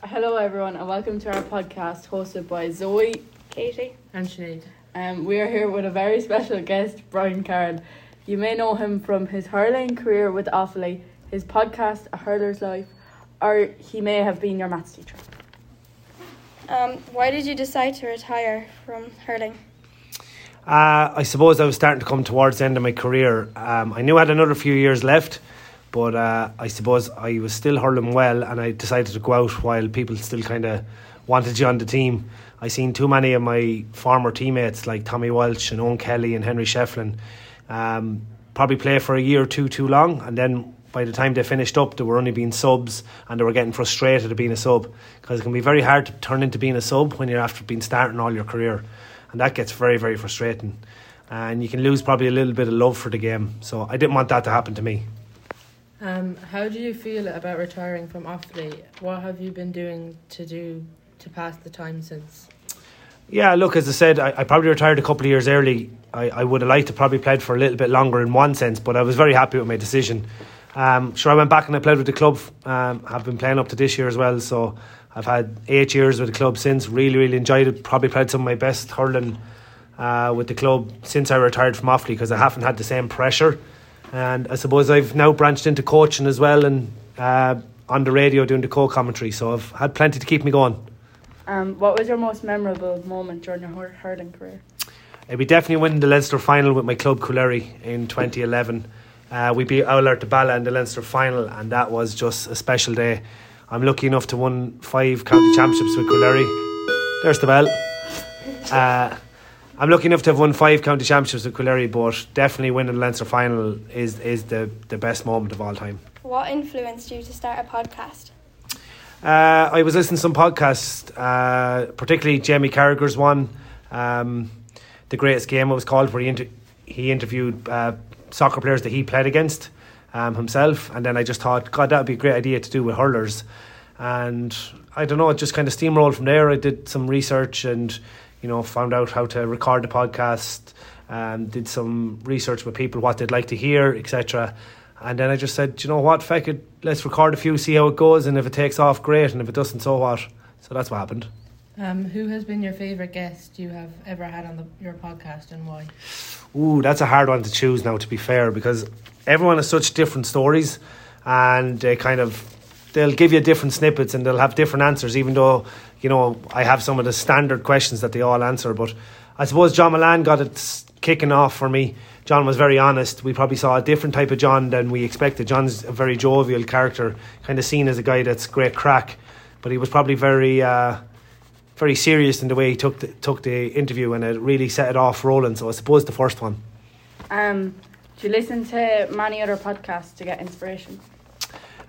hello, everyone, and welcome to our podcast hosted by Zoe, Katie, and Sinead. Um, we are here with a very special guest, Brian Carroll. You may know him from his hurling career with Offaly, his podcast, A Hurler's Life, or he may have been your maths teacher. Um, why did you decide to retire from hurling? Uh, I suppose I was starting to come towards the end of my career. Um, I knew I had another few years left, but uh, I suppose I was still hurling well, and I decided to go out while people still kind of wanted you on the team. I seen too many of my former teammates like Tommy Walsh and Eoin Kelly and Henry Shefflin um, probably play for a year or two too long, and then by the time they finished up, they were only being subs and they were getting frustrated at being a sub because it can be very hard to turn into being a sub when you're after being starting all your career, and that gets very very frustrating, and you can lose probably a little bit of love for the game. So I didn't want that to happen to me. Um, how do you feel about retiring from Offaly? What have you been doing to do to pass the time since? Yeah, look, as I said, I, I probably retired a couple of years early. I, I would have liked to probably played for a little bit longer in one sense, but I was very happy with my decision. Um, sure, I went back and I played with the club. Um, I've been playing up to this year as well, so I've had eight years with the club since. Really, really enjoyed it. Probably played some of my best hurling uh, with the club since I retired from Offaly because I haven't had the same pressure. And I suppose I've now branched into coaching as well and uh, on the radio doing the co-commentary. So I've had plenty to keep me going. Um, what was your most memorable moment during your hurling career? It'd be definitely winning the Leinster final with my club Coolderry in 2011. Uh, we beat Oulart-the-Ballagh in the Leinster final, and that was just a special day. I'm lucky enough to win five county championships with Coolderry. There's the bell. Uh, I'm lucky enough to have won five county championships with Coolderry, but definitely winning the Leinster final is is the, the best moment of all time. What influenced you to start a podcast? Uh, I was listening to some podcasts, uh, particularly Jamie Carragher's one, um, The Greatest Game it was called, where he, inter- he interviewed uh, soccer players that he played against um, himself. And then I just thought, God, that would be a great idea to do with hurlers. And I don't know, it just kind of steamrolled from there. I did some research and, you know, found out how to record the podcast, and did some research with people, what they'd like to hear, etc. And then I just said, you know what, feck it, let's record a few, see how it goes, and if it takes off, great, and if it doesn't, so what. So that's what happened. Um, who has been your favourite guest you have ever had on the, your podcast and why? Ooh, that's a hard one to choose now, to be fair, because everyone has such different stories and they kind of they'll give you different snippets and they'll have different answers, even though, you know, I have some of the standard questions that they all answer. But I suppose John Mullane got it kicking off for me John was very honest. We probably saw a different type of John than we expected. John's a very jovial character, kind of seen as a guy that's great crack, but he was probably very, uh, very serious in the way he took the, took the interview, and it really set it off rolling. So I suppose the first one. Um, do you listen to many other podcasts to get inspiration?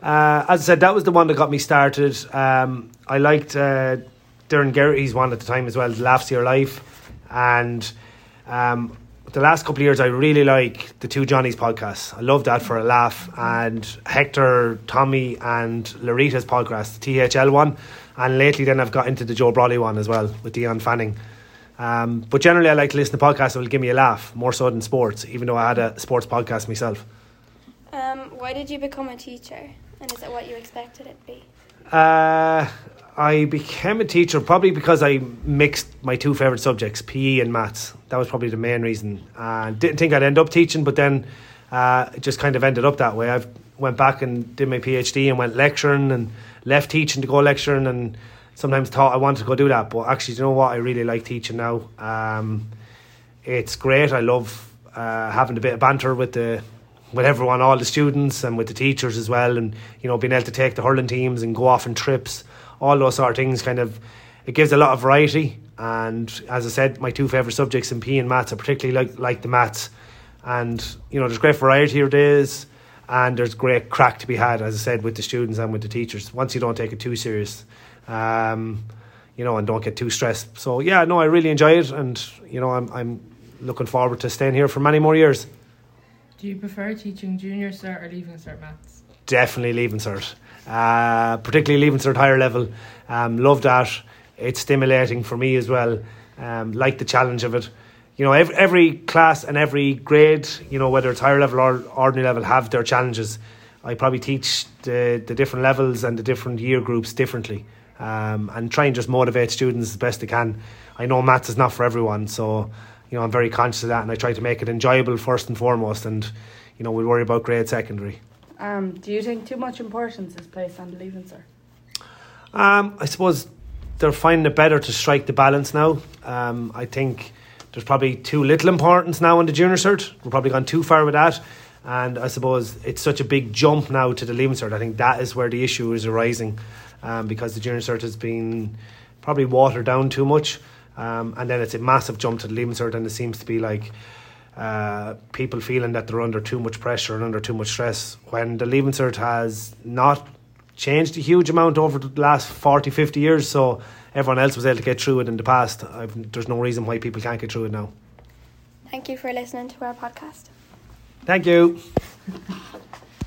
Uh, as I said, that was the one that got me started. Um, I liked uh, Doireann Garrihy's one at the time as well, Laughs Your Life, and um, the last couple of years, I really like the two Johnny's podcasts. I love that for a laugh. And Hector, Tommy, and Larita's podcast, the THL one. And lately, then I've got into the Joe Brolly one as well with Dion Fanning. Um, but generally, I like to listen to podcasts that will give me a laugh more so than sports, even though I had a sports podcast myself. Um, why did you become a teacher? And is it what you expected it to be? Uh, I became a teacher probably because I mixed my two favourite subjects, PE and maths. That was probably the main reason. Uh, didn't think I'd end up teaching, but then uh, it just kind of ended up that way. I went back and did my PhD and went lecturing and left teaching to go lecturing and sometimes thought I wanted to go do that. But actually, you know what? I really like teaching now. Um, it's great. I love uh, having a bit of banter with the with everyone, all the students and with the teachers as well, and you know being able to take the hurling teams and go off on trips all those sort of things kind of it gives a lot of variety. And as I said, my two favourite subjects in PE and maths are particularly like like the maths. And you know, there's great variety of days, and there's great crack to be had, as I said, with the students and with the teachers. Once you don't take it too serious, um, you know, and don't get too stressed. So yeah, no, I really enjoy it, and you know, I'm I'm looking forward to staying here for many more years. Do you prefer teaching junior cert or leaving cert maths? Definitely leaving cert uh, particularly leaving cert higher level. Um, love that. It's stimulating for me as well. Um, like the challenge of it. You know, every, every class and every grade, you know, whether it's higher level or ordinary level, have their challenges. I probably teach the, the different levels and the different year groups differently um, and try and just motivate students as best I can. I know maths is not for everyone, so you know I'm very conscious of that and I try to make it enjoyable first and foremost and you know we'll worry about grade secondary. Um, do you think too much importance is placed on the Leaving Cert? Um, I suppose they're finding it better to strike the balance now. Um, I think there's probably too little importance now on the junior cert. We're probably gone too far with that. And I suppose it's such a big jump now to the leaving cert. I think that is where the issue is arising um, because the junior cert has been probably watered down too much. Um, and then it's a massive jump to the leaving cert, and it seems to be like uh, people feeling that they're under too much pressure and under too much stress when the leaving cert has not changed a huge amount over the last 40, 50 years. So everyone else was able to get through it in the past. I've, there's no reason why people can't get through it now. Thank you for listening to our podcast. Thank you.